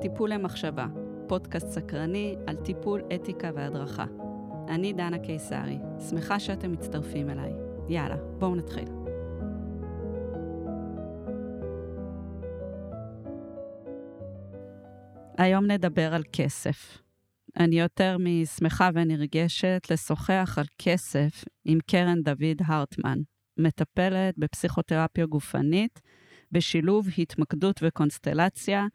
טיפול למחשבה, פודקאסט סקרני על טיפול, אתיקה והדרכה. אני דנה קיסרי, שמחה שאתם מצטרפים אליי. יאללה, בואו נתחיל. היום נדבר על כסף. אני יותר משמחה ונרגשת לשוחח על כסף עם קרן דוד הרטמן, מטפלת בפסיכותרפיה גופנית, בשילוב התמקדות וקונסטלציה,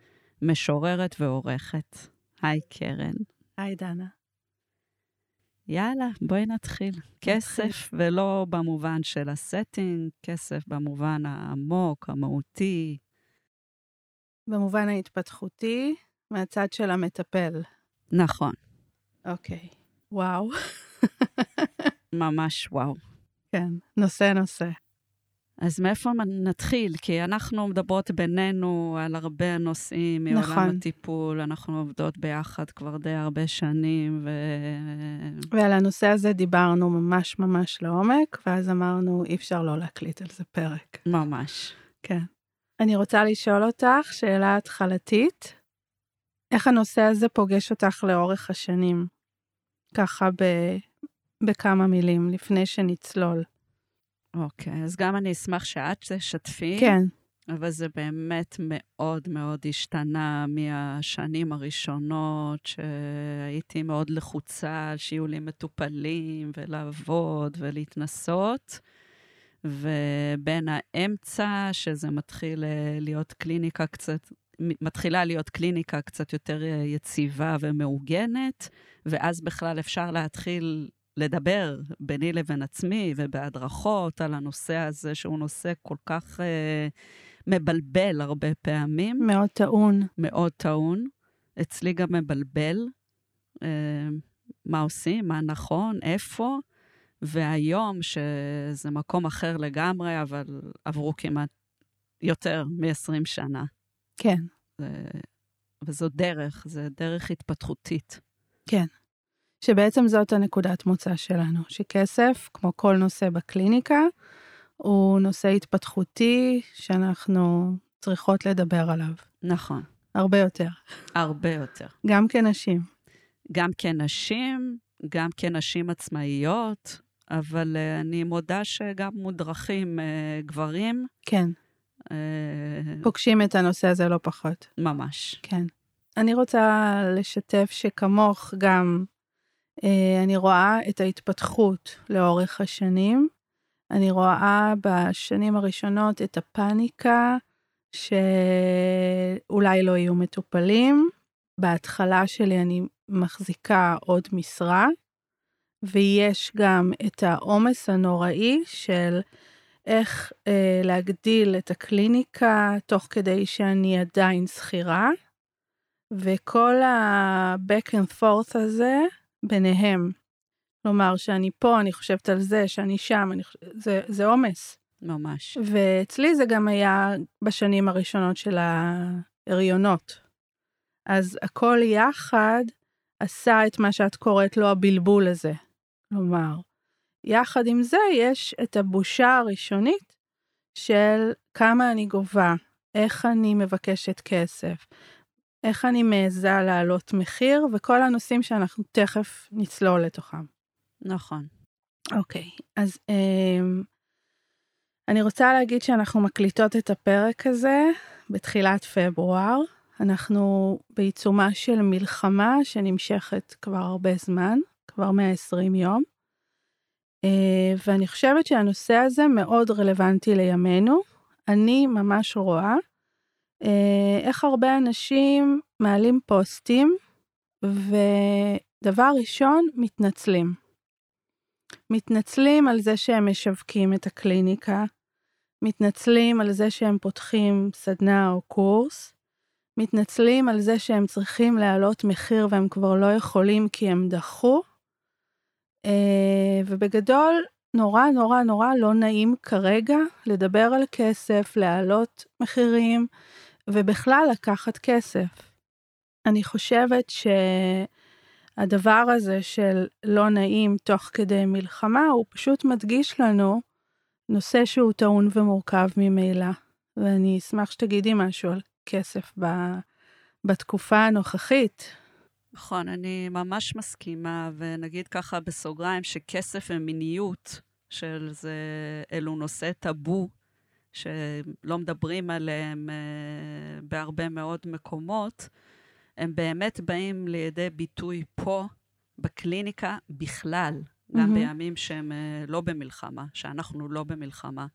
משוררת ועורכת. היי, קרן. היי, דנה. יאללה, בואי נתחיל. כסף, ולא במובן של הסטינג, כסף במובן העמוק, המהותי. במובן ההתפתחותי, מהצד של המטפל. נכון. אוקיי. וואו. ממש וואו. כן, נושא נושא. אז מאיפה נתחיל? כי אנחנו מדברות בינינו על הרבה נושאים מעולם נכון. הטיפול, אנחנו עובדות ביחד כבר די הרבה שנים, ו... ועל הנושא הזה דיברנו ממש ממש לעומק, ואז אמרנו, אי אפשר לא להקליט על זה פרק. ממש. כן. אני רוצה לשאול אותך שאלה התחלתית. איך הנושא הזה פוגש אותך לאורך השנים? ככה ב... בכמה מילים, לפני שנצלול. אוקיי, אז גם אני אשמח שאת תשתפי. כן, אבל זה באמת מאוד מאוד השתנה מהשנים הראשונות, שהייתי מאוד לחוצה שיהיו לי מטופלים ולעבוד ולהתנסות, ובין האמצע, שזה מתחיל אה, להיות קליניקה קצת, מתחילה להיות קליניקה קצת יותר אה, יציבה ומעוגנת, ואז בכלל אפשר להתחיל לדבר ביני לבין עצמי ובהדרכות על הנושא הזה, שהוא נושא כל כך אה, מבלבל הרבה פעמים. מאוד טעון. מאוד טעון. אצלי גם מבלבל. אה, מה עושים, מה נכון, איפה. והיום, שזה מקום אחר לגמרי, אבל עברו כמעט יותר מ-20 שנה. כן, זה, וזו דרך, זו דרך התפתחותית. כן. שבעצם זאת הנקודת מוצא שלנו, שכסף, כמו כל נושא בקליניקה, הוא נושא התפתחותי שאנחנו צריכות לדבר עליו. נכון, הרבה יותר. הרבה יותר. גם כנשים. גם כנשים, גם כנשים עצמאיות, אבל uh, אני מודה שגם מודרכים uh, גברים. כן, Uh, פוגשים את הנושא הזה לא פחות. ממש. כן. אני רוצה לשתף שכמוך גם אני רואה את ההתפתחות לאורך השנים. אני רואה בשנים הראשונות את הפאניקה שאולי לא יהיו מטופלים. בהתחלה שלי אני מחזיקה עוד משרה, ויש גם את העומס הנוראי של איך אה, להגדיל את הקליניקה תוך כדי שאני עדיין שכירה, וכל ה-back and forth הזה ביניהם. כלומר, שאני פה, אני חושבת על זה, שאני שם, אני חוש... זה, זה עומס. ממש. ואצלי זה גם היה בשנים הראשונות של ההריונות. אז הכל יחד עשה את מה שאת קוראת לו הבלבול הזה. כלומר, יחד עם זה יש את הבושה הראשונית של כמה אני גובה, איך אני מבקשת כסף, איך אני מעיזה להעלות מחיר, וכל הנושאים שאנחנו תכף נצלול לתוכם. נכון. אוקיי, אז um, אני רוצה להגיד שאנחנו מקליטות את הפרק הזה בתחילת פברואר. אנחנו בעיצומה של מלחמה שנמשכת כבר הרבה זמן, כבר 120 יום. Uh, ואני חושבת שהנושא הזה מאוד רלוונטי לימינו. אני ממש רואה אה, איך הרבה אנשים מעלים פוסטים, ודבר ראשון, מתנצלים. מתנצלים על זה שהם משווקים את הקליניקה, מתנצלים על זה שהם פותחים סדנה או קורס, מתנצלים על זה שהם צריכים להעלות מחיר והם כבר לא יכולים כי הם דחו, אה, ובגדול, נורא נורא נורא לא נעים כרגע לדבר על כסף, להעלות מחירים, ובכלל לקחת כסף. אני חושבת שהדבר הזה של לא נעים תוך כדי מלחמה, הוא פשוט מדגיש לנו נושא שהוא טעון ומורכב ממילא. ואני אשמח שתגידי משהו על כסף בתקופה הנוכחית. נכון, אני ממש מסכימה, ונגיד ככה בסוגריים שכסף ומיניות של זה, אלו נושא טאבו, שלא מדברים עליהם אה, בהרבה מאוד מקומות, הם באמת באים לידי ביטוי פה, בקליניקה בכלל, גם mm-hmm. בימים שהם אה, לא במלחמה, שאנחנו לא במלחמה.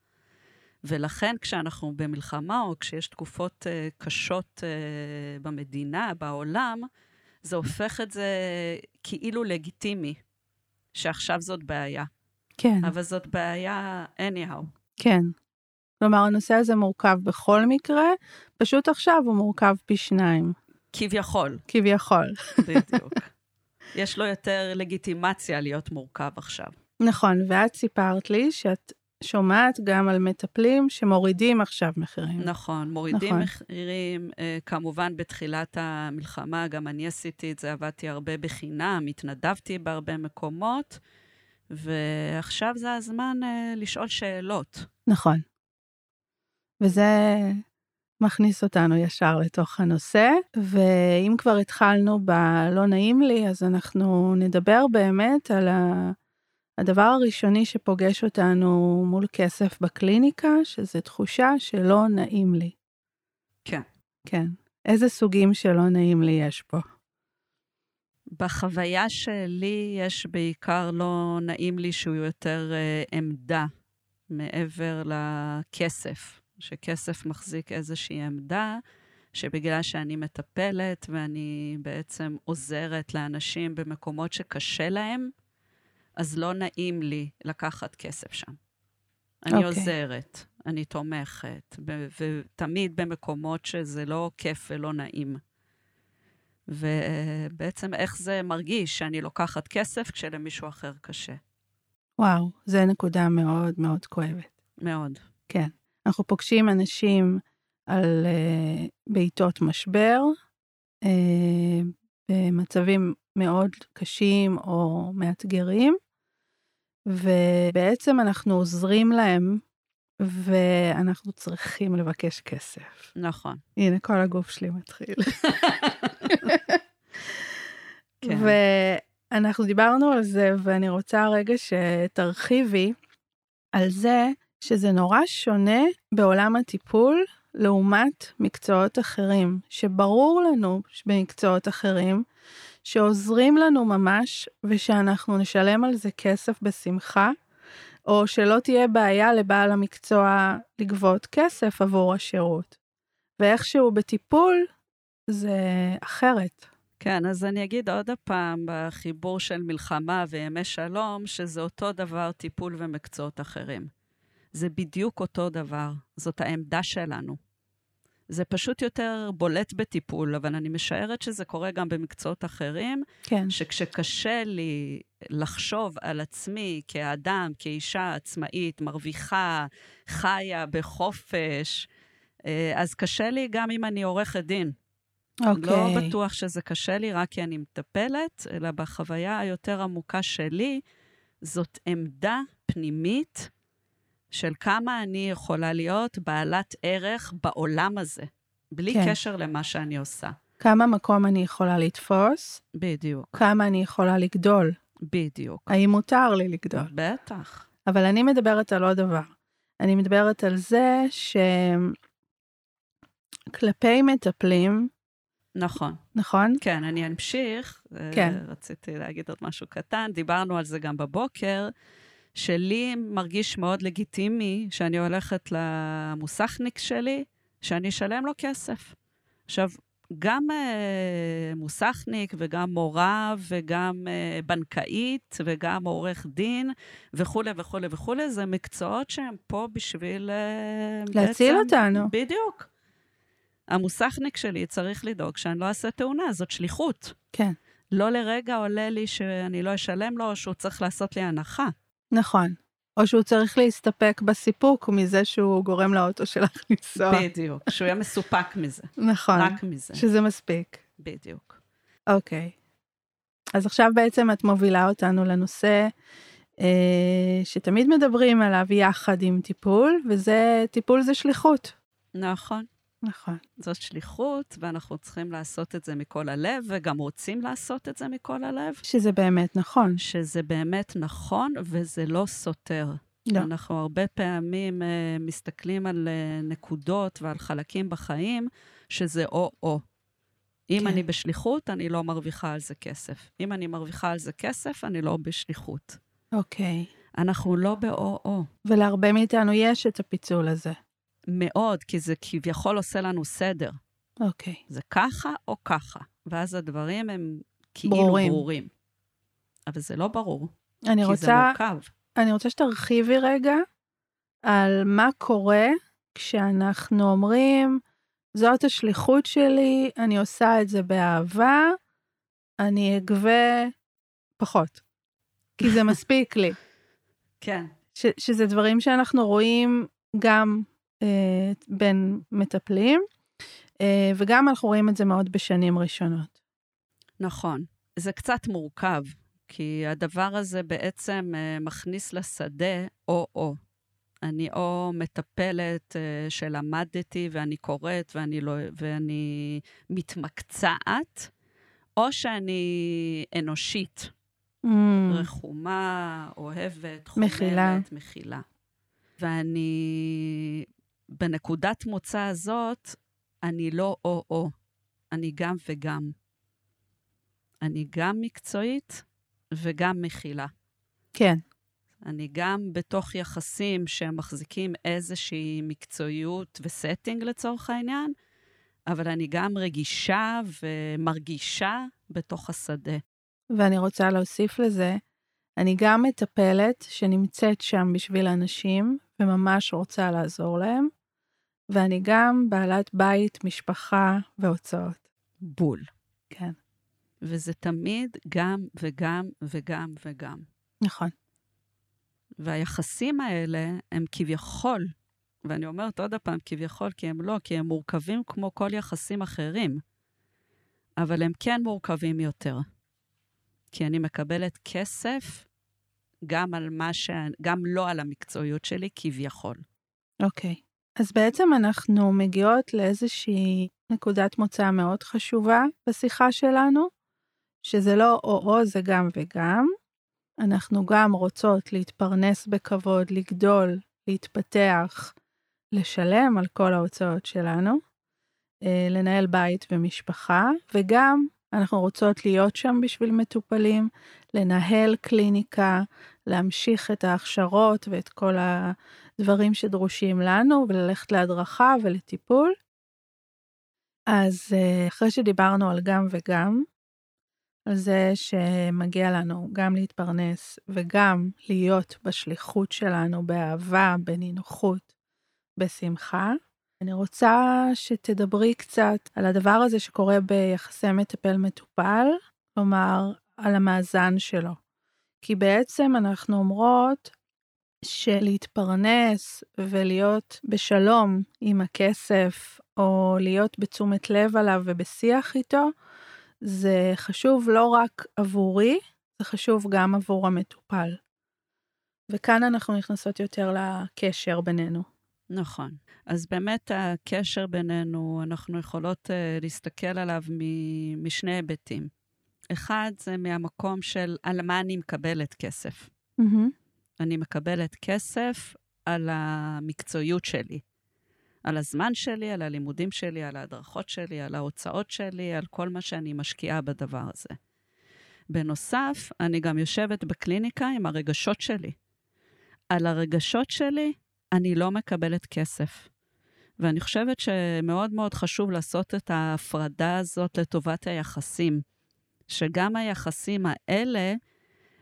ולכן כשאנחנו במלחמה, או כשיש תקופות uh, קשות במדינה, בעולם, זה הופך את זה כאילו לגיטימי, שעכשיו זאת בעיה. כן. אבל זאת בעיה anyhow. כן. כלומר, הנושא הזה מורכב בכל מקרה, פשוט עכשיו הוא מורכב פי שניים. כביכול. כביכול. בדיוק. יש לו יותר לגיטימציה להיות מורכב עכשיו. נכון, ואת סיפרת לי שאת שומעת גם על מטפלים שמורידים עכשיו מחירים. נכון, מורידים נכון. מחירים. אה, כמובן, בתחילת המלחמה, גם אני עשיתי את זה, עבדתי הרבה בחינם, התנדבתי בהרבה מקומות, ועכשיו זה הזמן אה, לשאול שאלות. נכון. וזה מכניס אותנו ישר לתוך הנושא, ואם כבר התחלנו בלא נעים לי, אז אנחנו נדבר באמת על ה... הדבר הראשוני שפוגש אותנו מול כסף בקליניקה, שזה תחושה שלא נעים לי. כן. כן. איזה סוגים שלא נעים לי יש פה? בחוויה שלי יש בעיקר לא נעים לי שהוא יותר uh, עמדה מעבר לכסף, שכסף מחזיק איזושהי עמדה, שבגלל שאני מטפלת ואני בעצם עוזרת לאנשים במקומות שקשה להם, אז לא נעים לי לקחת כסף שם. אני okay. אוקיי. עוזרת, אני תומכת, ותמיד במקומות שזה לא כיף ולא נעים. ובעצם איך זה מרגיש שאני לוקחת כסף כשלמישהו אחר קשה. וואו, זו נקודה מאוד מאוד כואבת. מאוד. כן. אנחנו פוגשים אנשים על uh, בעיתות משבר, uh, במצבים מאוד קשים או מאתגרים, ובעצם אנחנו עוזרים להם, ואנחנו צריכים לבקש כסף. נכון. הנה, כל הגוף שלי מתחיל. כן. ואנחנו דיברנו על זה, ואני רוצה רגע שתרחיבי על זה שזה נורא שונה בעולם הטיפול לעומת מקצועות אחרים, שברור לנו במקצועות אחרים שעוזרים לנו ממש, ושאנחנו נשלם על זה כסף בשמחה, או שלא תהיה בעיה לבעל המקצוע לגבות כסף עבור השירות. ואיכשהו בטיפול זה אחרת. כן, אז אני אגיד עוד הפעם בחיבור של מלחמה וימי שלום, שזה אותו דבר טיפול ומקצועות אחרים. זה בדיוק אותו דבר, זאת העמדה שלנו. זה פשוט יותר בולט בטיפול, אבל אני משערת שזה קורה גם במקצועות אחרים. כן. שכשקשה לי לחשוב על עצמי כאדם, כאישה עצמאית, מרוויחה, חיה בחופש, אה, אז קשה לי גם אם אני עורכת דין. אוקיי. לא בטוח שזה קשה לי רק כי אני מטפלת, אלא בחוויה היותר עמוקה שלי, זאת עמדה פנימית של כמה אני יכולה להיות בעלת ערך בעולם הזה, בלי כן. קשר למה שאני עושה. כמה מקום אני יכולה לתפוס? בדיוק. כמה אני יכולה לגדול? בדיוק. האם מותר לי לגדול? בטח. אבל אני מדברת על עוד דבר. אני מדברת על זה שכלפי מטפלים, נכון. נכון? כן, אני אמשיך. כן. רציתי להגיד עוד משהו קטן, דיברנו על זה גם בבוקר. שלי מרגיש מאוד לגיטימי שאני הולכת למוסכניק שלי, שאני אשלם לו כסף. עכשיו, גם אה, מוסכניק וגם מורה וגם אה, בנקאית וגם עורך דין וכולי וכולי וכולי, זה מקצועות שהם פה בשביל... אה, להציל בעצם, אותנו. בדיוק. המוסכניק שלי צריך לדאוג שאני לא אעשה תאונה, זאת שליחות. כן. לא לרגע עולה לי שאני לא אשלם לו, או שהוא צריך לעשות לי הנחה. נכון. או שהוא צריך להסתפק בסיפוק מזה שהוא גורם לאוטו שלך לנסוע. בדיוק, שהוא יהיה מסופק מזה. נכון. רק מזה. שזה מספיק. בדיוק. אוקיי. אז עכשיו בעצם את מובילה אותנו לנושא אה, שתמיד מדברים עליו יחד עם טיפול, וזה, טיפול זה שליחות. נכון. נכון. זאת שליחות, ואנחנו צריכים לעשות את זה מכל הלב, וגם רוצים לעשות את זה מכל הלב. שזה באמת נכון. שזה באמת נכון, וזה לא סותר. לא. אנחנו הרבה פעמים uh, מסתכלים על uh, נקודות ועל חלקים בחיים, שזה או-או. אם כן. אני בשליחות, אני לא מרוויחה על זה כסף. אם אני מרוויחה על זה כסף, אני לא בשליחות. אוקיי. אנחנו לא באו-או. ולהרבה מאיתנו יש את הפיצול הזה. מאוד, כי זה כביכול עושה לנו סדר. אוקיי. זה ככה או ככה. ואז הדברים הם כאילו ברורים. ברורים. אבל זה לא ברור, אני כי זה רוצה, מורכב. אני רוצה שתרחיבי רגע על מה קורה כשאנחנו אומרים, זאת השליחות שלי, אני עושה את זה באהבה, אני אגבה פחות. כי זה מספיק לי. כן. ש, שזה דברים שאנחנו רואים גם בין מטפלים, אה, וגם אנחנו רואים את זה מאוד בשנים ראשונות. נכון. זה קצת מורכב, כי הדבר הזה בעצם אה, מכניס לשדה או-או. אני או מטפלת אה, שלמדתי ואני קוראת ואני, לא, ואני מתמקצעת, או שאני אנושית, Mm, רחומה, אוהבת, חומלת, מכילה. מכילה. ואני, בנקודת מוצא הזאת, אני לא או-או, אני גם וגם. אני גם מקצועית וגם מכילה. כן, אני גם בתוך יחסים שמחזיקים איזושהי מקצועיות וסטינג לצורך העניין, אבל אני גם רגישה ומרגישה בתוך השדה. ואני רוצה להוסיף לזה, אני גם מטפלת שנמצאת שם בשביל אנשים וממש רוצה לעזור להם, ואני גם בעלת בית, משפחה והוצאות. בול. כן, וזה תמיד גם וגם וגם וגם. נכון. והיחסים האלה הם כביכול, ואני אומרת עוד פעם כביכול, כי הם לא, כי הם מורכבים כמו כל יחסים אחרים, אבל הם כן מורכבים יותר. כי אני מקבלת כסף גם על מה ש... גם לא על המקצועיות שלי, כביכול. אוקיי. אז בעצם אנחנו מגיעות לאיזושהי נקודת מוצא מאוד חשובה בשיחה שלנו, שזה לא או-או, זה גם וגם. אנחנו גם רוצות להתפרנס בכבוד, לגדול, להתפתח, לשלם על כל ההוצאות שלנו, אה, לנהל בית ומשפחה, וגם אנחנו רוצות להיות שם בשביל מטופלים, לנהל קליניקה, להמשיך את ההכשרות ואת כל הדברים שדרושים לנו, וללכת להדרכה ולטיפול. אז אה, אחרי שדיברנו על גם וגם, על זה שמגיע לנו גם להתפרנס וגם להיות בשליחות שלנו באהבה, בנינוחות, בשמחה. אני רוצה שתדברי קצת על הדבר הזה שקורה ביחסי מטפל-מטופל, כלומר, על המאזן שלו. כי בעצם אנחנו אומרות שלהתפרנס ולהיות בשלום עם הכסף, או להיות בתשומת לב עליו ובשיח איתו, זה חשוב לא רק עבורי, זה חשוב גם עבור המטופל. וכאן אנחנו נכנסות יותר לקשר בינינו. נכון. אז באמת הקשר בינינו, אנחנו יכולות uh, להסתכל עליו מ- משני היבטים. אחד, זה מהמקום של על מה אני מקבלת כסף. Mm-hmm. אני מקבלת כסף על המקצועיות שלי, על הזמן שלי, על הלימודים שלי, על ההדרכות שלי, על ההוצאות שלי, על כל מה שאני משקיעה בדבר הזה. בנוסף, אני גם יושבת בקליניקה עם הרגשות שלי. על הרגשות שלי אני לא מקבלת כסף. ואני חושבת שמאוד מאוד חשוב לעשות את ההפרדה הזאת לטובת היחסים. שגם היחסים האלה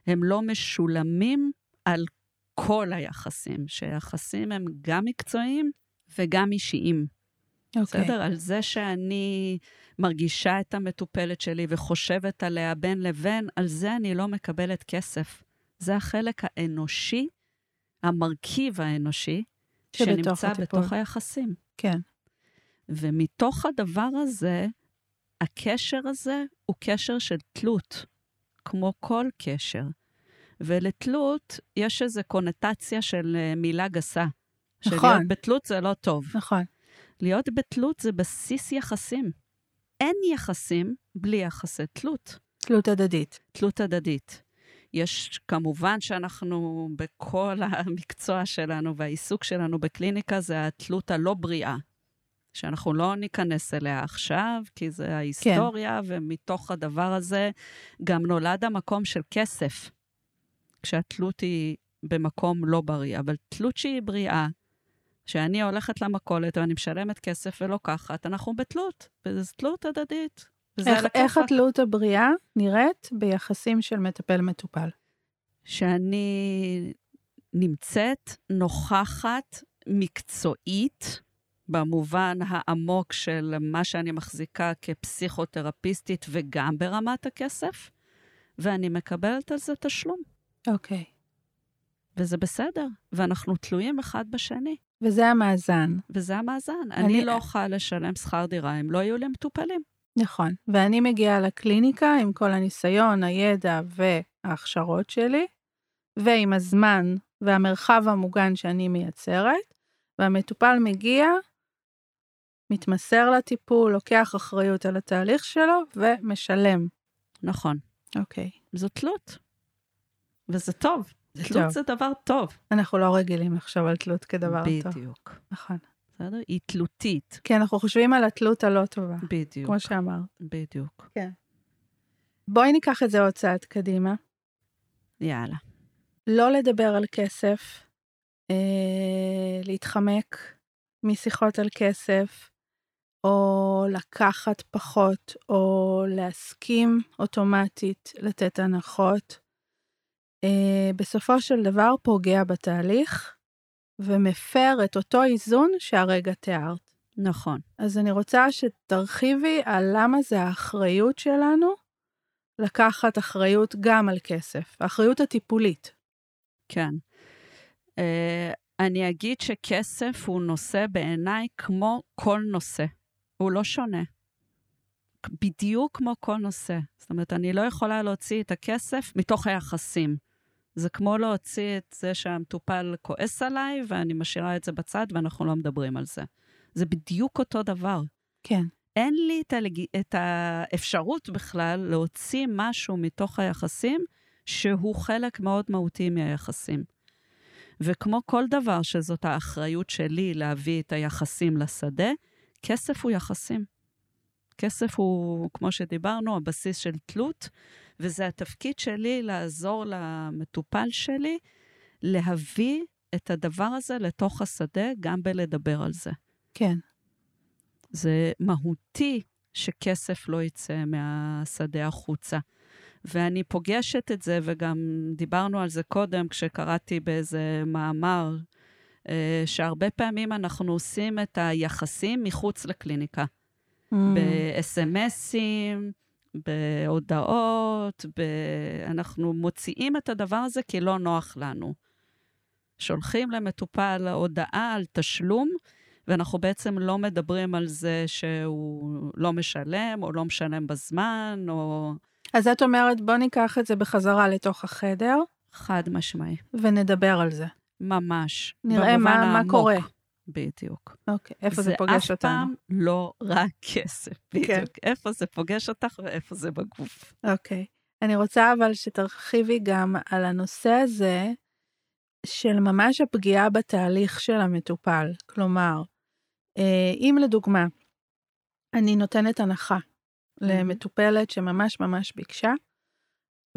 הם לא משולמים על כל היחסים, שיחסים הם גם מקצועיים וגם אישיים. אוקיי. בסדר? על זה שאני מרגישה את המטופלת שלי וחושבת עליה בין לבין, על זה אני לא מקבלת כסף. זה החלק האנושי, המרכיב האנושי, שנמצא הטיפול. בתוך היחסים. כן, ומתוך הדבר הזה, הקשר הזה הוא קשר של תלות, כמו כל קשר. ולתלות יש איזו קונוטציה של אה, מילה גסה. נכון. שלהיות בתלות זה לא טוב. נכון. להיות בתלות זה בסיס יחסים. אין יחסים בלי יחסי תלות. תלות הדדית. תלות הדדית. יש, כמובן שאנחנו, בכל המקצוע שלנו והעיסוק שלנו בקליניקה, זה התלות הלא בריאה. שאנחנו לא ניכנס אליה עכשיו, כי זה ההיסטוריה, כן. ומתוך הדבר הזה גם נולד המקום של כסף, כשהתלות היא במקום לא בריא. אבל תלות שהיא בריאה, שאני הולכת למכולת ואני משלמת כסף ולוקחת, אנחנו בתלות, וזו תלות הדדית. איך, איך התלות הבריאה נראית ביחסים של מטפל-מטופל? שאני נמצאת, נוכחת, מקצועית, במובן העמוק של מה שאני מחזיקה כפסיכותרפיסטית וגם ברמת הכסף, ואני מקבלת על זה תשלום. אוקיי. Okay. וזה בסדר, ואנחנו תלויים אחד בשני. וזה המאזן. וזה המאזן. אני, אני לא אוכל לשלם שכר דירה אם לא יהיו לי מטופלים. נכון. ואני מגיעה לקליניקה עם כל הניסיון, הידע וההכשרות שלי, ועם הזמן והמרחב המוגן שאני מייצרת, והמטופל מגיע, מתמסר לטיפול, לוקח אחריות על התהליך שלו ומשלם. נכון. אוקיי. זו תלות. וזה טוב. תלות טוב. זה דבר טוב. אנחנו לא רגילים לחשוב על תלות כדבר בדיוק. טוב. בדיוק. נכון. בסדר? היא תלותית. כי אנחנו חושבים על התלות הלא טובה. בדיוק. כמו שאמרת. בדיוק. כן. בואי ניקח את זה עוד צעד קדימה. יאללה. לא לדבר על כסף, אה, להתחמק משיחות על כסף, או לקחת פחות, או להסכים אוטומטית לתת הנחות. אה, בסופו של דבר פוגע בתהליך ומפר את אותו איזון שהרגע תיארת. נכון. אז אני רוצה שתרחיבי על למה זה האחריות שלנו לקחת אחריות גם על כסף, האחריות הטיפולית. כן. Uh, אני אגיד שכסף הוא נושא בעיניי כמו כל נושא. הוא לא שונה. בדיוק כמו כל נושא. זאת אומרת, אני לא יכולה להוציא את הכסף מתוך היחסים. זה כמו להוציא את זה שהמטופל כועס עליי, ואני משאירה את זה בצד, ואנחנו לא מדברים על זה. זה בדיוק אותו דבר. כן. אין לי את, הלג... את האפשרות בכלל להוציא משהו מתוך היחסים שהוא חלק מאוד מהותי מהיחסים. וכמו כל דבר שזאת האחריות שלי להביא את היחסים לשדה, כסף הוא יחסים. כסף הוא, כמו שדיברנו, הבסיס של תלות, וזה התפקיד שלי לעזור למטופל שלי להביא את הדבר הזה לתוך השדה, גם בלדבר על זה. כן. זה מהותי שכסף לא יצא מהשדה החוצה. ואני פוגשת את זה, וגם דיברנו על זה קודם כשקראתי באיזה מאמר, אה, שהרבה פעמים אנחנו עושים את היחסים מחוץ לקליניקה. Mm. ב-SMSים, בהודעות, ב... אנחנו מוציאים את הדבר הזה כי לא נוח לנו. שולחים למטופל הודעה על תשלום, ואנחנו בעצם לא מדברים על זה שהוא לא משלם, או לא משלם בזמן, או... אז את אומרת, בוא ניקח את זה בחזרה לתוך החדר. חד משמעי. ונדבר על זה. ממש. נראה מה, מה קורה. בדיוק. אוקיי, איפה זה, זה פוגש אותנו? זה אף פעם לא רק כסף, כן. בדיוק. כן. איפה זה פוגש אותך ואיפה זה בגוף. אוקיי. אני רוצה אבל שתרחיבי גם על הנושא הזה של ממש הפגיעה בתהליך של המטופל. כלומר, אה, אם לדוגמה, אני נותנת הנחה למטופלת שממש ממש ביקשה,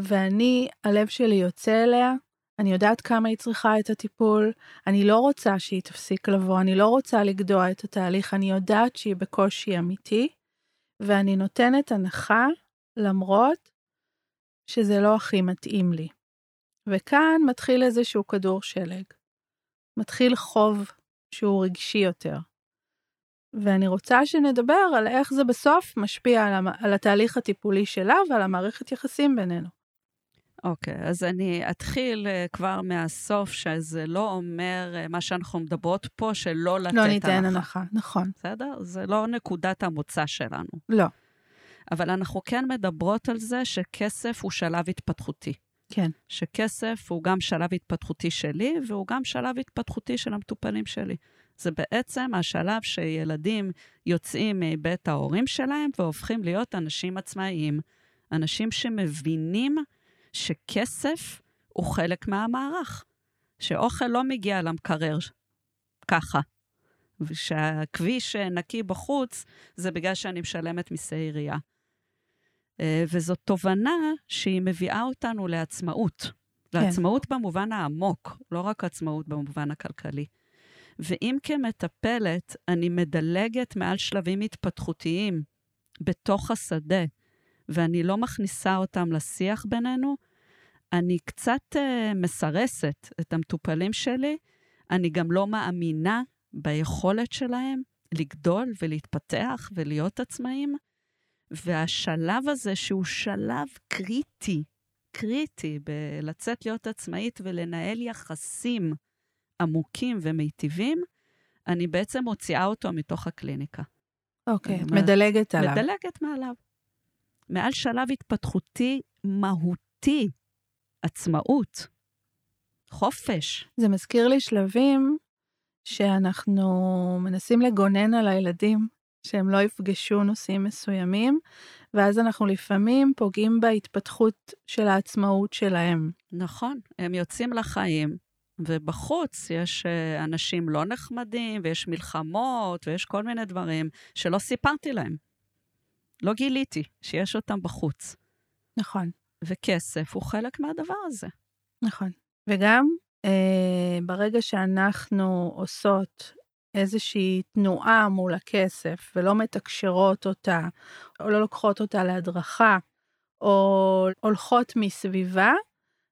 ואני, הלב שלי יוצא אליה, אני יודעת כמה היא צריכה את הטיפול, אני לא רוצה שהיא תפסיק לבוא, אני לא רוצה לגדוע את התהליך, אני יודעת שהיא בקושי אמיתי, ואני נותנת הנחה למרות שזה לא הכי מתאים לי. וכאן מתחיל איזשהו כדור שלג. מתחיל חוב שהוא רגשי יותר. ואני רוצה שנדבר על איך זה בסוף משפיע על, המ... על התהליך הטיפולי שלה ועל המערכת יחסים בינינו. אוקיי, okay, אז אני אתחיל uh, כבר מהסוף, שזה לא אומר uh, מה שאנחנו מדברות פה, שלא לתת הנחה. לא ניתן הנחה, הנחה נכון. בסדר? זה לא נקודת המוצא שלנו. לא. אבל אנחנו כן מדברות על זה שכסף הוא שלב התפתחותי. כן. שכסף הוא גם שלב התפתחותי שלי, והוא גם שלב התפתחותי של המטופלים שלי. זה בעצם השלב שילדים יוצאים מבית ההורים שלהם והופכים להיות אנשים עצמאיים. אנשים שמבינים שכסף הוא חלק מהמערך, שאוכל לא מגיע למקרר ככה, ושהכביש נקי בחוץ זה בגלל שאני משלמת מיסי עירייה. אה, וזאת תובנה שהיא מביאה אותנו לעצמאות. כן. לעצמאות במובן העמוק, לא רק עצמאות במובן הכלכלי. ואם כמטפלת אני מדלגת מעל שלבים התפתחותיים בתוך השדה, ואני לא מכניסה אותם לשיח בינינו, אני קצת uh, מסרסת את המטופלים שלי, אני גם לא מאמינה ביכולת שלהם לגדול ולהתפתח ולהיות עצמאים. והשלב הזה, שהוא שלב קריטי, קריטי בלצאת להיות עצמאית ולנהל יחסים עמוקים ומיטיבים, אני בעצם מוציאה אותו מתוך הקליניקה. אוקיי, okay, מדלגת עליו. מדלגת מעליו. מעל שלב התפתחותי מהותי, עצמאות, חופש. זה מזכיר לי שלבים שאנחנו מנסים לגונן על הילדים, שהם לא יפגשו נושאים מסוימים, ואז אנחנו לפעמים פוגעים בהתפתחות של העצמאות שלהם. נכון, הם יוצאים לחיים, ובחוץ יש אה, אנשים לא נחמדים, ויש מלחמות, ויש כל מיני דברים שלא סיפרתי להם. לא גיליתי שיש אותם בחוץ. נכון. וכסף הוא חלק מהדבר הזה. נכון. וגם אה, ברגע שאנחנו עושות איזושהי תנועה מול הכסף ולא מתקשרות אותה, או לא לוקחות אותה להדרכה, או הולכות מסביבה,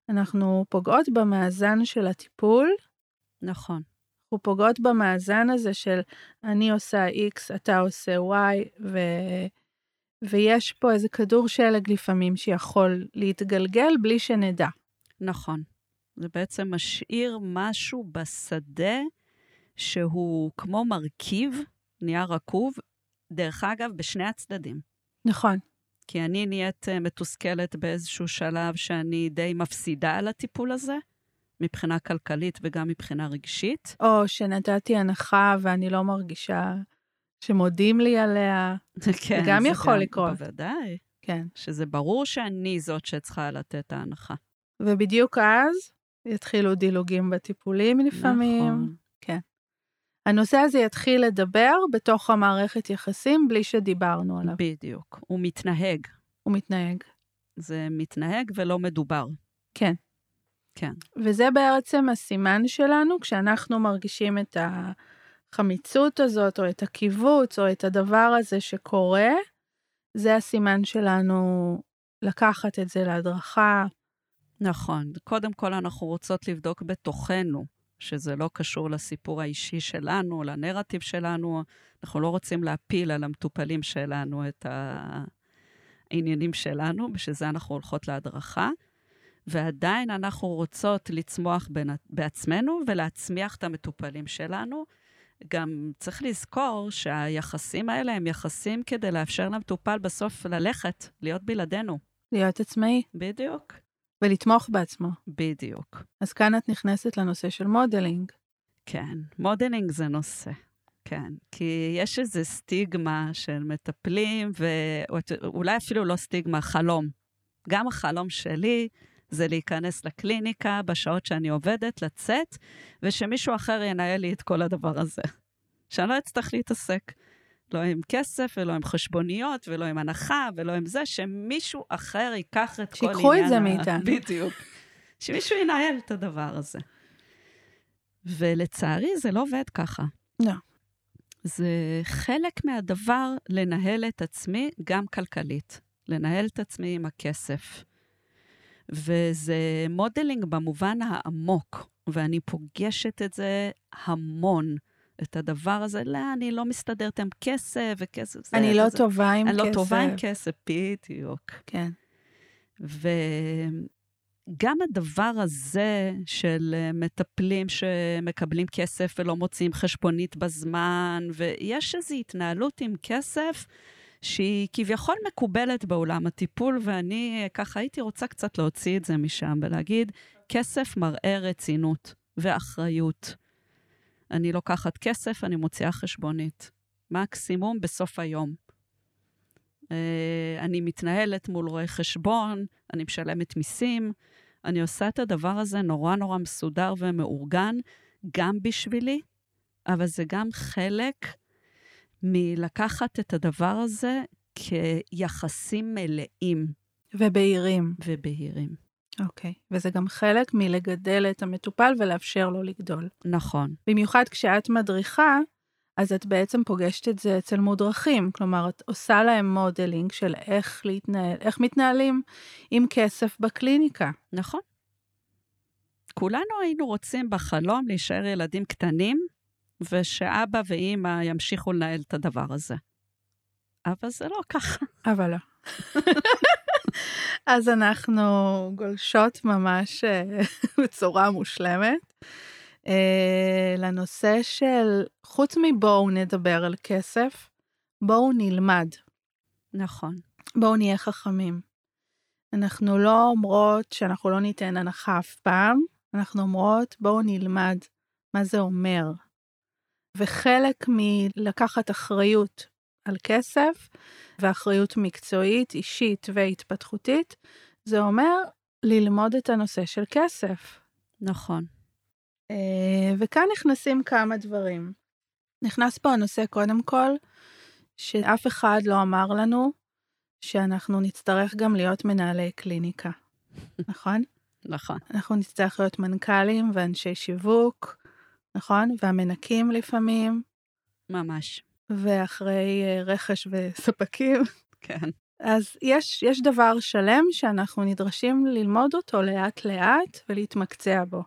אנחנו פוגעות במאזן של הטיפול. נכון. אנחנו פוגעות במאזן הזה של אני עושה X, אתה עושה Y, ו... ויש פה איזה כדור שלג לפעמים שיכול להתגלגל בלי שנדע. נכון. זה בעצם משאיר משהו בשדה שהוא כמו מרכיב, נהיה רקוב, דרך אגב, בשני הצדדים. נכון. כי אני נהיית אה, מתוסכלת באיזשהו שלב שאני די מפסידה על הטיפול הזה, מבחינה כלכלית וגם מבחינה רגשית. או שנתתי הנחה ואני לא מרגישה שמודים לי עליה. כן, זה גם יכול גם, לקרות. בוודאי. כן. שזה ברור שאני זאת שצריכה לתת ההנחה. ובדיוק אז יתחילו דילוגים בטיפולים לפעמים. נכון. כן. הנושא הזה יתחיל לדבר בתוך המערכת יחסים בלי שדיברנו עליו. בדיוק. הוא מתנהג. הוא מתנהג. זה מתנהג ולא מדובר. כן. כן. וזה בעצם הסימן שלנו כשאנחנו מרגישים את החמיצות הזאת, או את הקיבוץ, או את הדבר הזה שקורה, זה הסימן שלנו לקחת את זה להדרכה. נכון. קודם כל אנחנו רוצות לבדוק בתוכנו שזה לא קשור לסיפור האישי שלנו, לנרטיב שלנו. אנחנו לא רוצים להפיל על המטופלים שלנו את העניינים שלנו, בשביל זה אנחנו הולכות להדרכה. ועדיין אנחנו רוצות לצמוח בעצמנו ולהצמיח את המטופלים שלנו. גם צריך לזכור שהיחסים האלה הם יחסים כדי לאפשר למטופל בסוף ללכת, להיות בלעדינו. להיות עצמאי. בדיוק. ולתמוך בעצמו. בדיוק. אז כאן את נכנסת לנושא של modeling. כן, modeling זה נושא. כן, כי יש איזו סטיגמה של מטפלים, ואולי אפילו לא סטיגמה, חלום. גם החלום שלי זה להיכנס לקליניקה בשעות שאני עובדת, לצאת, ושמישהו אחר ינהל לי את כל הדבר הזה. שאני לא אצטרך להתעסק. לא עם כסף, ולא עם חשבוניות, ולא עם הנחה, ולא עם זה, שמישהו אחר ייקח את כל עניין... שיקחו את זה מאיתנו. בדיוק. שמישהו ינהל את הדבר הזה. ולצערי, זה לא עובד ככה. לא. זה חלק מהדבר לנהל את עצמי גם כלכלית. לנהל את עצמי עם הכסף. וזה modeling במובן העמוק, ואני פוגשת את זה המון. את הדבר הזה, לא, אני לא מסתדרת עם כסף וכסף זה. אני לא טובה עם אני כסף. אני לא טובה עם כסף, בדיוק. כן. וגם הדבר הזה של מטפלים שמקבלים כסף ולא מוציאים חשבונית בזמן, ויש איזו התנהלות עם כסף שהיא כביכול מקובלת בעולם הטיפול, ואני ככה הייתי רוצה קצת להוציא את זה משם ולהגיד, כסף מראה רצינות ואחריות. אני לוקחת כסף, אני מוציאה חשבונית. מקסימום בסוף היום. אה, אני מתנהלת מול רואי חשבון, אני משלמת מיסים, אני עושה את הדבר הזה נורא נורא מסודר ומאורגן, גם בשבילי, אבל זה גם חלק מלקחת את הדבר הזה כיחסים מלאים. ובהירים. ובהירים. אוקיי. Okay. וזה גם חלק מלגדל את המטופל ולאפשר לו לגדול. נכון. במיוחד כשאת מדריכה, אז את בעצם פוגשת את זה אצל מודרכים. כלומר, את עושה להם modeling של איך להתנהל, איך מתנהלים עם כסף בקליניקה. נכון. כולנו היינו רוצים בחלום להישאר ילדים קטנים, ושאבא ואימא ימשיכו לנהל את הדבר הזה. אבל זה לא ככה. אבל לא. אז אנחנו גולשות ממש אה, בצורה מושלמת אה, לנושא של, חוץ מבואו נדבר על כסף, בואו נלמד. נכון. בואו נהיה חכמים. אנחנו לא אומרות שאנחנו לא ניתן הנחה אף פעם, אנחנו אומרות בואו נלמד מה זה אומר. וחלק מלקחת אחריות על כסף ואחריות מקצועית, אישית והתפתחותית, זה אומר ללמוד את הנושא של כסף. נכון. אה, וכאן נכנסים כמה דברים. נכנס פה הנושא קודם כל, שאף אחד לא אמר לנו שאנחנו נצטרך גם להיות מנהלי קליניקה, נכון? נכון. אנחנו נצטרך להיות מנכ"לים ואנשי שיווק, נכון? והמנקים לפעמים. ממש. ואחרי אה, רכש וספקים. כן. אז יש, יש דבר שלם שאנחנו נדרשים ללמוד אותו לאט-לאט ולהתמקצע בו.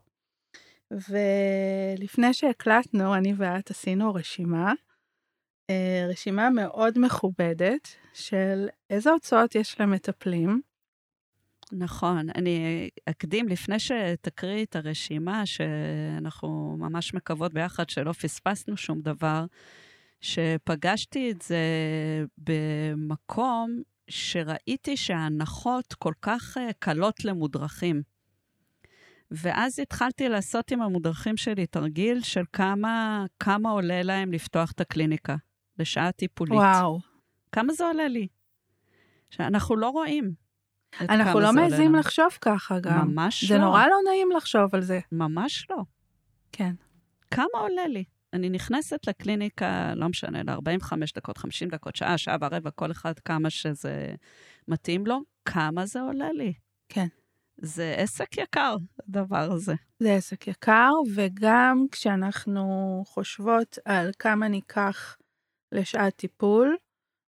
ולפני שהקלטנו, אני ואת עשינו רשימה, אה, רשימה מאוד מכובדת של איזה הוצאות יש למטפלים. נכון, אני אקדים לפני שתקריא את הרשימה, שאנחנו ממש מקוות ביחד שלא פספסנו שום דבר, שפגשתי את זה במקום שראיתי שההנחות כל כך אה, קלות למודרכים. ואז התחלתי לעשות עם המודרכים שלי תרגיל של כמה, כמה עולה להם לפתוח את הקליניקה לשעה טיפולית. וואו. כמה זה עולה לי? שאנחנו לא רואים. אנחנו לא מעזים לחשוב ככה גם. ממש זה לא. זה נורא לא נעים לחשוב על זה. ממש לא. כן. כמה עולה לי? אני נכנסת לקליניקה, לא משנה, ל-45 דקות, 50 דקות, שעה, שעה ורבע, כל אחד כמה שזה מתאים לו, כמה זה עולה לי? כן. זה עסק יקר, הדבר הזה. זה עסק יקר, וגם כשאנחנו חושבות על כמה ניקח לשעת טיפול,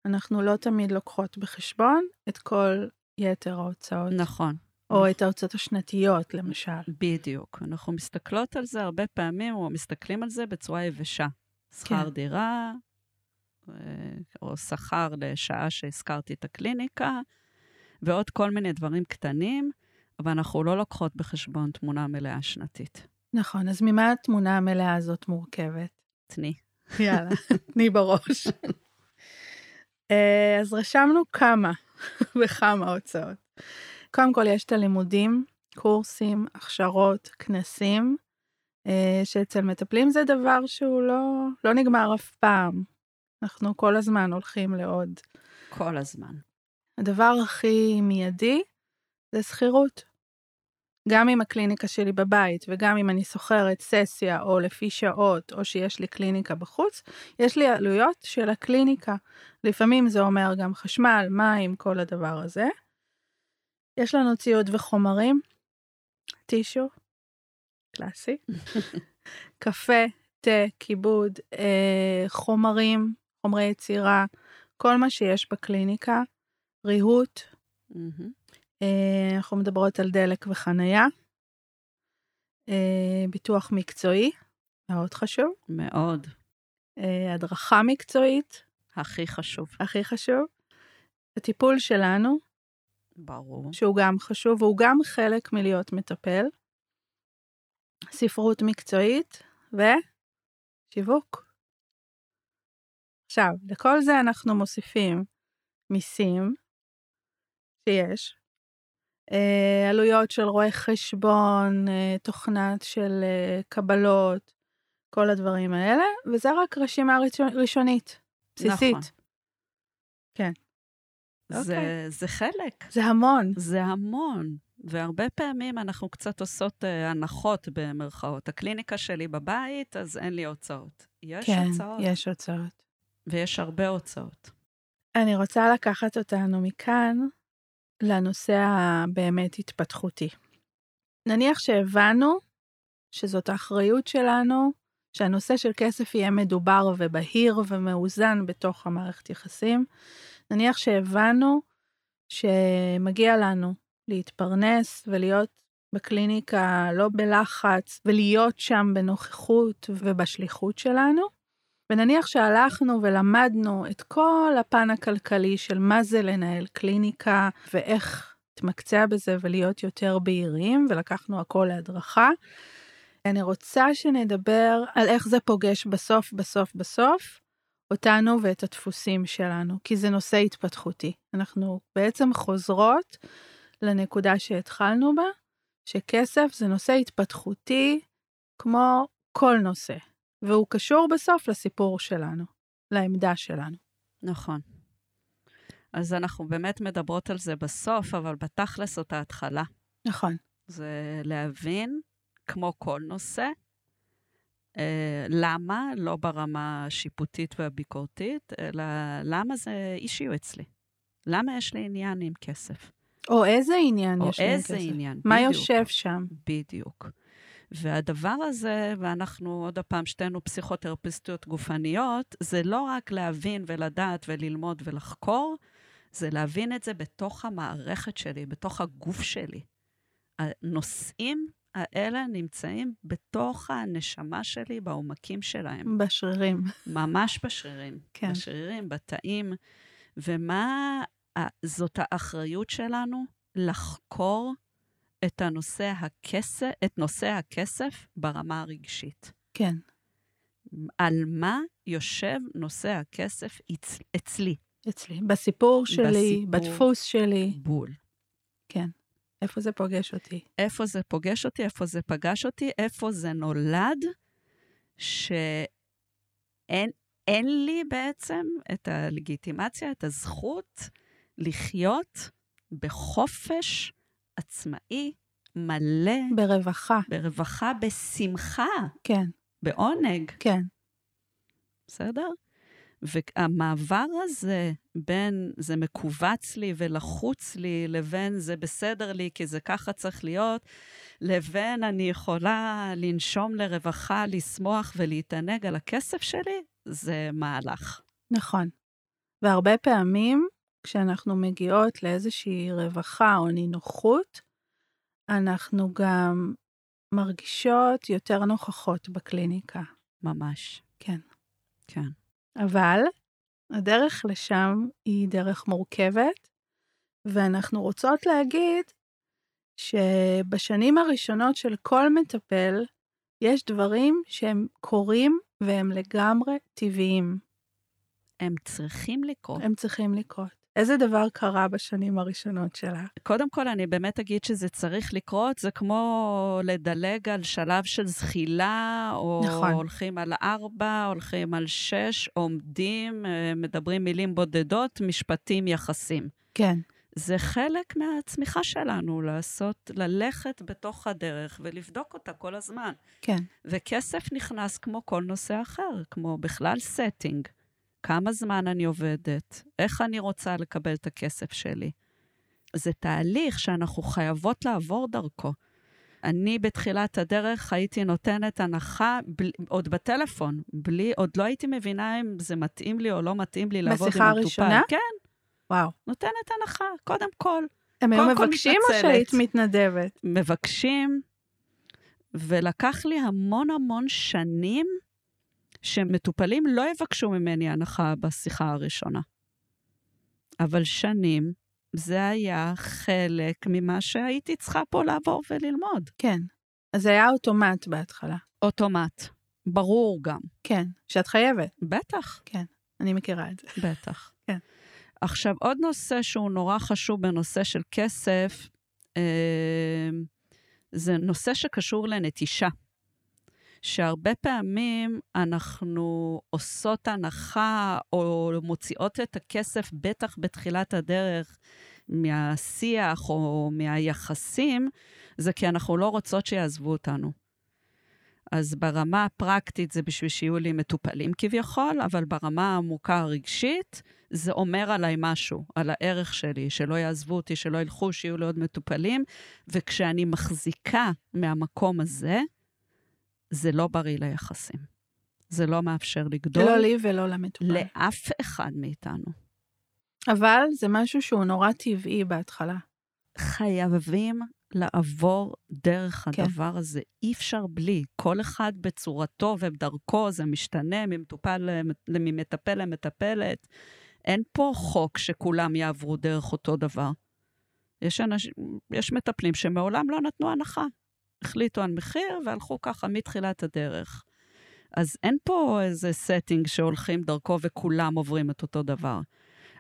אנחנו לא תמיד לוקחות בחשבון את כל יתר ההוצאות. נכון. או את ההוצאות השנתיות, למשל. בדיוק. אנחנו מסתכלות על זה הרבה פעמים, או מסתכלים על זה בצורה יבשה. שכר כן. דירה, אה, או שכר לשעה שהזכרתי את הקליניקה, ועוד כל מיני דברים קטנים, אבל אנחנו לא לוקחות בחשבון תמונה מלאה שנתית. נכון, אז ממה התמונה המלאה הזאת מורכבת? תני. יאללה, תני בראש. אה, אז רשמנו כמה וכמה הוצאות. קודם כל, יש את הלימודים, קורסים, הכשרות, כנסים, אה, שאצל מטפלים זה דבר שהוא לא, לא נגמר אף פעם. אנחנו כל הזמן הולכים לעוד. כל הזמן. הדבר הכי מיידי זה שכירות. גם עם הקליניקה שלי בבית וגם אם אני שוכרת ססיה או לפי שעות או שיש לי קליניקה בחוץ, יש לי עלויות של הקליניקה. לפעמים זה אומר גם חשמל, מים, כל הדבר הזה. יש לנו ציוד וחומרים, טישו, קלאסי, קפה, תה, כיבוד, אה, חומרים, חומרי יצירה, כל מה שיש בקליניקה, ריהוט, מהמם. אה, אנחנו מדברות על דלק וחנייה, אה, ביטוח מקצועי, מאוד חשוב, מאוד. אה, הדרכה מקצועית, הכי חשוב. הכי חשוב, הטיפול שלנו, ברור. שהוא גם חשוב, והוא גם חלק מלהיות מטפל, ספרות מקצועית ושיווק. עכשיו, לכל זה אנחנו מוסיפים מיסים שיש, אה, עלויות של רואי חשבון, אה, תוכנת של אה, קבלות, כל הדברים האלה, וזה רק רשימה ראשונית, בסיסית. נכון. כן. זה, אוקיי. זה חלק, זה המון. זה המון. והרבה פעמים אנחנו קצת עושות אה, הנחות במרכאות. הקליניקה שלי בבית, אז אין לי הוצאות. יש כן, הוצאות, יש הוצאות. ויש הרבה הוצאות. אני רוצה לקחת אותנו מכאן לנושא הבאמת התפתחותי. נניח שהבנו שזאת האחריות שלנו, שהנושא של כסף יהיה מדובר ובהיר ומאוזן בתוך המערכת יחסים. נניח שהבנו שמגיע לנו להתפרנס ולהיות בקליניקה לא בלחץ, ולהיות שם בנוכחות ובשליחות שלנו. ונניח שהלכנו ולמדנו את כל הפן הכלכלי של מה זה לנהל קליניקה ואיך להתמקצע בזה ולהיות יותר בהירים, ולקחנו הכל להדרכה. אני רוצה שנדבר על איך זה פוגש בסוף, בסוף, בסוף, אותנו ואת הדפוסים שלנו, כי זה נושא התפתחותי. אנחנו בעצם חוזרות לנקודה שהתחלנו בה, שכסף זה נושא התפתחותי כמו כל נושא, והוא קשור בסוף לסיפור שלנו, לעמדה שלנו. נכון. אז אנחנו באמת מדברות על זה בסוף, אבל בתכלס זאת ההתחלה. נכון. זה להבין, כמו כל נושא, אה, למה, לא ברמה השיפוטית והביקורתית, אלא למה זה אישיו אצלי. למה יש לי עניין עם כסף? או איזה עניין או יש לי עם איזה כסף. עניין, מה בדיוק. יושב שם? בדיוק. והדבר הזה, ואנחנו עוד הפעם שתינו פסיכותרפיסטיות גופניות, זה לא רק להבין ולדעת וללמוד ולחקור, זה להבין את זה בתוך המערכת שלי, בתוך הגוף שלי. הנושאים האלה נמצאים בתוך הנשמה שלי, בעומקים שלהם. בשרירים. ממש בשרירים. כן. בשרירים, בתאים. ומה זאת האחריות שלנו? לחקור את נושא הכסף, את נושא הכסף ברמה הרגשית. כן, על מה יושב נושא הכסף אצ... אצלי? אצלי. בסיפור שלי, בסיפור. בדפוס שלי. בול. כן. איפה זה פוגש אותי? איפה זה פוגש אותי, איפה זה פגש אותי, איפה זה נולד, שאין אין לי בעצם את הלגיטימציה, את הזכות לחיות בחופש עצמאי, מלא, ברווחה. ברווחה, בשמחה, כן, בעונג, כן. בסדר? והמעבר הזה בין זה מכווץ לי ולחוץ לי, לבין זה בסדר לי כי זה ככה צריך להיות, לבין אני יכולה לנשום לרווחה, לשמוח ולהתענג על הכסף שלי, זה מהלך. נכון. והרבה פעמים, כשאנחנו מגיעות לאיזושהי רווחה או נינוחות, אנחנו גם מרגישות יותר נוכחות בקליניקה. ממש. כן. כן. אבל הדרך לשם היא דרך מורכבת, ואנחנו רוצות להגיד שבשנים הראשונות של כל מטפל, יש דברים שהם קורים והם לגמרי טבעיים. הם צריכים לקרות. הם צריכים לקרות. איזה דבר קרה בשנים הראשונות שלה? קודם כל, אני באמת אגיד שזה צריך לקרות, זה כמו לדלג על שלב של זחילה, או נכון. הולכים על ארבע, הולכים על שש, עומדים, אה, מדברים מילים בודדות, משפטים, יחסים. כן, זה חלק מהצמיחה שלנו, לעשות, ללכת בתוך הדרך ולבדוק אותה כל הזמן. כן, וכסף נכנס כמו כל נושא אחר, כמו בכלל setting. כמה זמן אני עובדת, איך אני רוצה לקבל את הכסף שלי. זה תהליך שאנחנו חייבות לעבור דרכו. אני בתחילת הדרך הייתי נותנת הנחה, בל, עוד בטלפון, בלי, עוד לא הייתי מבינה אם זה מתאים לי או לא מתאים לי לעבוד עם בשיחה המטופל. הראשונה? כן, וואו. נותנת הנחה, קודם כל. הם היו קודם כל מבקשים או. שהיית מתנדבת? מבקשים, ולקח לי המון המון שנים שמטופלים לא יבקשו ממני הנחה בשיחה הראשונה. אבל שנים, זה היה חלק ממה שהייתי צריכה פה לעבור וללמוד. כן. אז זה היה אוטומט בהתחלה. אוטומט. ברור גם. כן, שאת חייבת. בטח, אני מכירה את זה. בטח. כן. עכשיו, עוד נושא שהוא נורא חשוב בנושא של כסף, אה, זה נושא שקשור לנטישה. שהרבה פעמים אנחנו עושות הנחה או מוציאות את הכסף, בטח בתחילת הדרך, מהשיח או מהיחסים, זה כי אנחנו לא רוצות שיעזבו אותנו. אז ברמה הפרקטית זה בשביל שיהיו לי מטופלים כביכול, אבל ברמה העמוקה הרגשית, זה אומר עליי משהו, על הערך שלי, שלא יעזבו אותי, שלא ילכו, שיהיו לי עוד מטופלים. וכשאני מחזיקה מהמקום הזה, זה לא בריא ליחסים. זה לא מאפשר לגדול. לא לי ולא למטופל. לאף אחד מאיתנו. אבל זה משהו שהוא נורא טבעי בהתחלה. חייבים לעבור דרך כן. הדבר הזה. אי אפשר בלי. כל אחד בצורתו ובדרכו, זה משתנה ממטופל, ממטפל למטפלת. אין פה חוק שכולם יעברו דרך אותו דבר. יש, אנש, יש מטפלים שמעולם לא נתנו הנחה. החליטו על מחיר והלכו ככה מתחילת הדרך. אז אין פה איזה setting שהולכים דרכו וכולם עוברים את אותו דבר.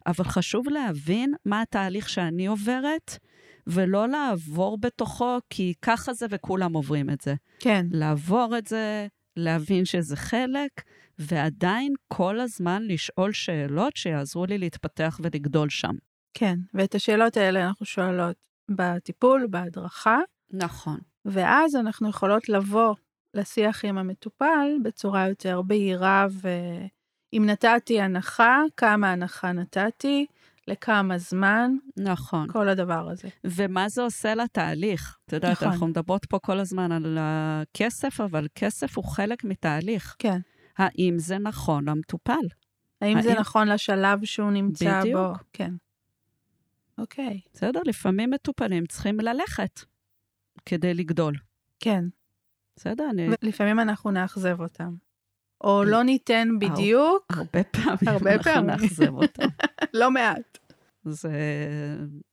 אבל חשוב להבין מה התהליך שאני עוברת, ולא לעבור בתוכו, כי ככה זה וכולם עוברים את זה. כן. לעבור את זה, להבין שזה חלק, ועדיין כל הזמן לשאול שאלות שיעזרו לי להתפתח ולגדול שם. כן, ואת השאלות האלה אנחנו שואלות בטיפול, בהדרכה, נכון. ואז אנחנו יכולות לבוא לשיח עם המטופל בצורה יותר בהירה, ואם נתתי הנחה, כמה הנחה נתתי, לכמה זמן, נכון. כל הדבר הזה. ומה זה עושה לתהליך? את יודעת, נכון. אנחנו מדברות פה כל הזמן על הכסף, אבל כסף הוא חלק מתהליך. כן. האם זה נכון למטופל? האם זה האם- נכון לשלב שהוא נמצא בדיוק. בו? כן. אוקיי, בסדר? לפעמים מטופלים צריכים ללכת כדי לגדול. כן. בסדר? אני ולפעמים אנחנו נאכזב אותם. או לא ניתן בדיוק, הרבה פעמים הרבה אנחנו פעמים. נאכזב אותם. לא מעט. זה,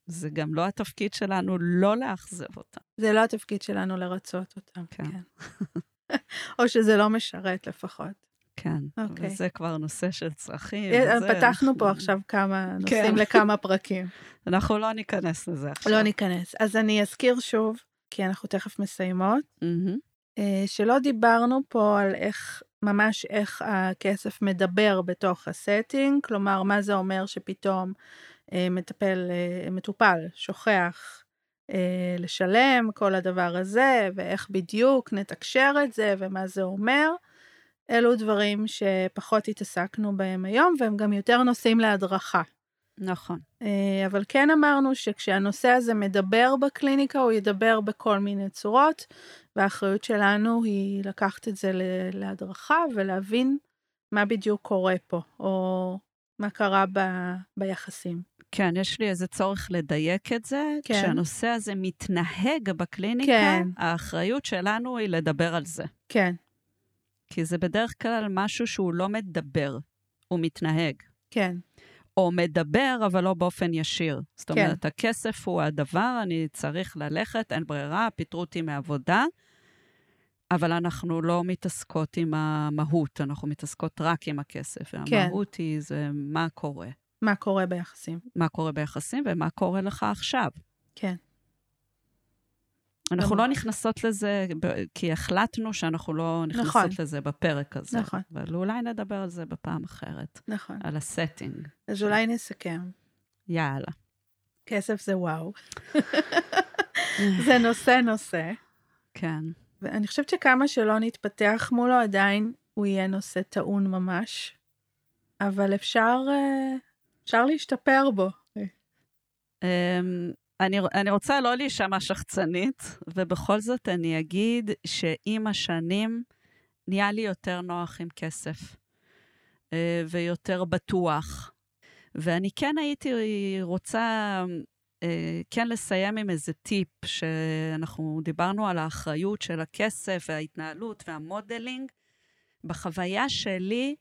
זה גם לא התפקיד שלנו לא לאכזב אותם. זה לא התפקיד שלנו לרצות אותם. כן. כן. או שזה לא משרת לפחות. כן. אוקיי. וזה כבר נושא של צרכים. אה, וזה, פתחנו אנחנו- פה עכשיו כמה כן. נושאים לכמה פרקים. אנחנו לא ניכנס לזה עכשיו. לא ניכנס. אז אני אזכיר שוב, כי אנחנו תכף מסיימות, מהמם. אה, שלא דיברנו פה על איך, ממש איך הכסף מדבר בתוך הסטינג, כלומר, מה זה אומר שפתאום אה, מטפל, אה, מטופל שוכח לשלם, כל הדבר הזה, ואיך בדיוק נתקשר את זה, ומה זה אומר. אלו דברים שפחות התעסקנו בהם היום, והם גם יותר נושאים להדרכה. נכון. אה, אבל כן אמרנו שכשהנושא הזה מדבר בקליניקה, הוא ידבר בכל מיני צורות, והאחריות שלנו היא לקחת את זה להדרכה ולהבין מה בדיוק קורה פה, או מה קרה ב- ביחסים. כן, יש לי איזה צורך לדייק את זה. כן. כשהנושא הזה מתנהג בקליניקה, כן. האחריות שלנו היא לדבר על זה. כן, כי זה בדרך כלל משהו שהוא לא מדבר, הוא מתנהג. כן, או מדבר, אבל לא באופן ישיר. זאת כן. אומרת, הכסף הוא הדבר, אני צריך ללכת, אין ברירה, פיטרו אותי מעבודה, אבל אנחנו לא מתעסקות עם המהות, אנחנו מתעסקות רק עם הכסף. כן. והמהות היא זה מה קורה. מה קורה ביחסים. מה קורה ביחסים ומה קורה לך עכשיו. כן, אנחנו לא נכנסות לזה, כי החלטנו שאנחנו לא נכנסות נכון. לזה בפרק הזה. נכון. אבל אולי נדבר על זה בפעם אחרת, נכון. על הסטינג. אז אולי נסכם. יאללה. כסף זה וואו. זה נושא נושא. כן. ואני חושבת שכמה שלא נתפתח מולו, עדיין הוא יהיה נושא טעון ממש. אבל אפשר, אה, אפשר להשתפר בו. אני, אני רוצה לא להישמע שחצנית, ובכל זאת אני אגיד שעם השנים נהיה לי יותר נוח עם כסף, אה, ויותר בטוח. ואני כן הייתי רוצה אה, כן לסיים עם איזה טיפ, שאנחנו דיברנו על האחריות של הכסף וההתנהלות והמודלינג. בחוויה שלי,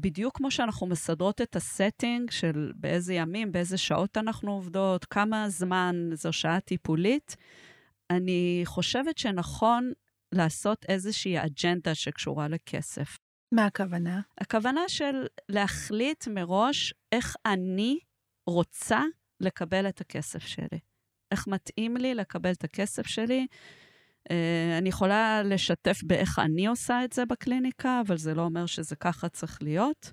בדיוק כמו שאנחנו מסדרות את הסטינג של באיזה ימים, באיזה שעות אנחנו עובדות, כמה זמן זו שעה טיפולית, אני חושבת שנכון לעשות איזושהי אג'נדה שקשורה לכסף. מה הכוונה? הכוונה של להחליט מראש איך אני רוצה לקבל את הכסף שלי. איך מתאים לי לקבל את הכסף שלי, אה, אני יכולה לשתף באיך אני עושה את זה בקליניקה, אבל זה לא אומר שזה ככה צריך להיות.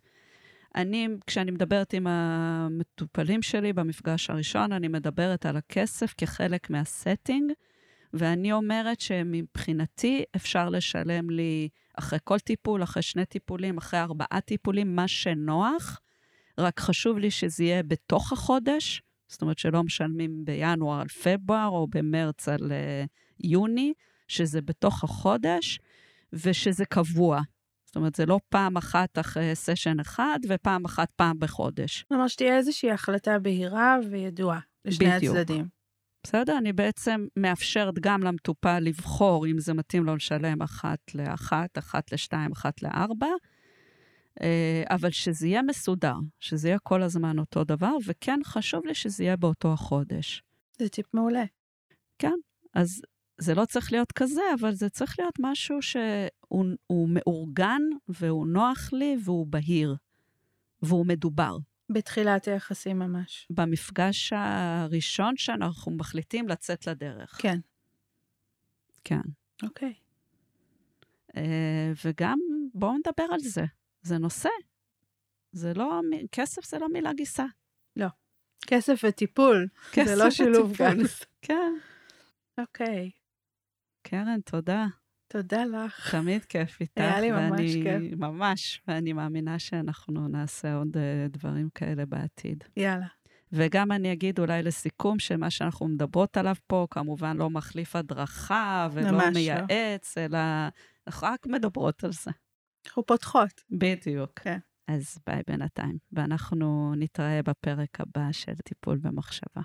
אני, כשאני מדברת עם המטופלים שלי במפגש הראשון, אני מדברת על הכסף כחלק מהסטינג, ואני אומרת שמבחינתי אפשר לשלם לי אחרי כל טיפול, אחרי שני טיפולים, אחרי ארבעה טיפולים, מה שנוח, רק חשוב לי שזה יהיה בתוך החודש, זאת אומרת שלא משלמים בינואר על פברואר או במרץ על uh, יוני, שזה בתוך החודש ושזה קבוע. זאת אומרת, זה לא פעם אחת אחרי סשן אחד ופעם אחת פעם בחודש. כלומר, שתהיה איזושהי החלטה בהירה וידועה לשני בדיוק. הצדדים. בסדר? אני בעצם מאפשרת גם למטופל לבחור אם זה מתאים לו לשלם אחת לאחת, אחת לשתיים, אחת לארבע, אה, אבל שזה יהיה מסודר, שזה יהיה כל הזמן אותו דבר, וכן חשוב לי שזה יהיה באותו החודש. זה טיפ מעולה. כן, אז זה לא צריך להיות כזה, אבל זה צריך להיות משהו שהוא מאורגן, והוא נוח לי, והוא בהיר, והוא מדובר. בתחילת היחסים ממש. במפגש הראשון שאנחנו מחליטים לצאת לדרך. כן. כן. אוקיי. Uh, וגם, בואו נדבר על זה. זה נושא. זה לא, כסף זה לא מילה גיסה. לא. כסף וטיפול. כסף זה לא שילוב גס. כן. אוקיי. קרן, תודה. תודה לך. תמיד כיף איתך. היה לי ממש ואני, כיף. ממש, ואני מאמינה שאנחנו נעשה עוד uh, דברים כאלה בעתיד. יאללה. וגם אני אגיד אולי לסיכום, שמה שאנחנו מדברות עליו פה, כמובן לא מחליף הדרכה ולא לא. מייעץ, לא. אלא אנחנו רק מדברות על זה. אנחנו פותחות. בדיוק. כן. אז ביי בינתיים, ואנחנו נתראה בפרק הבא של טיפול במחשבה.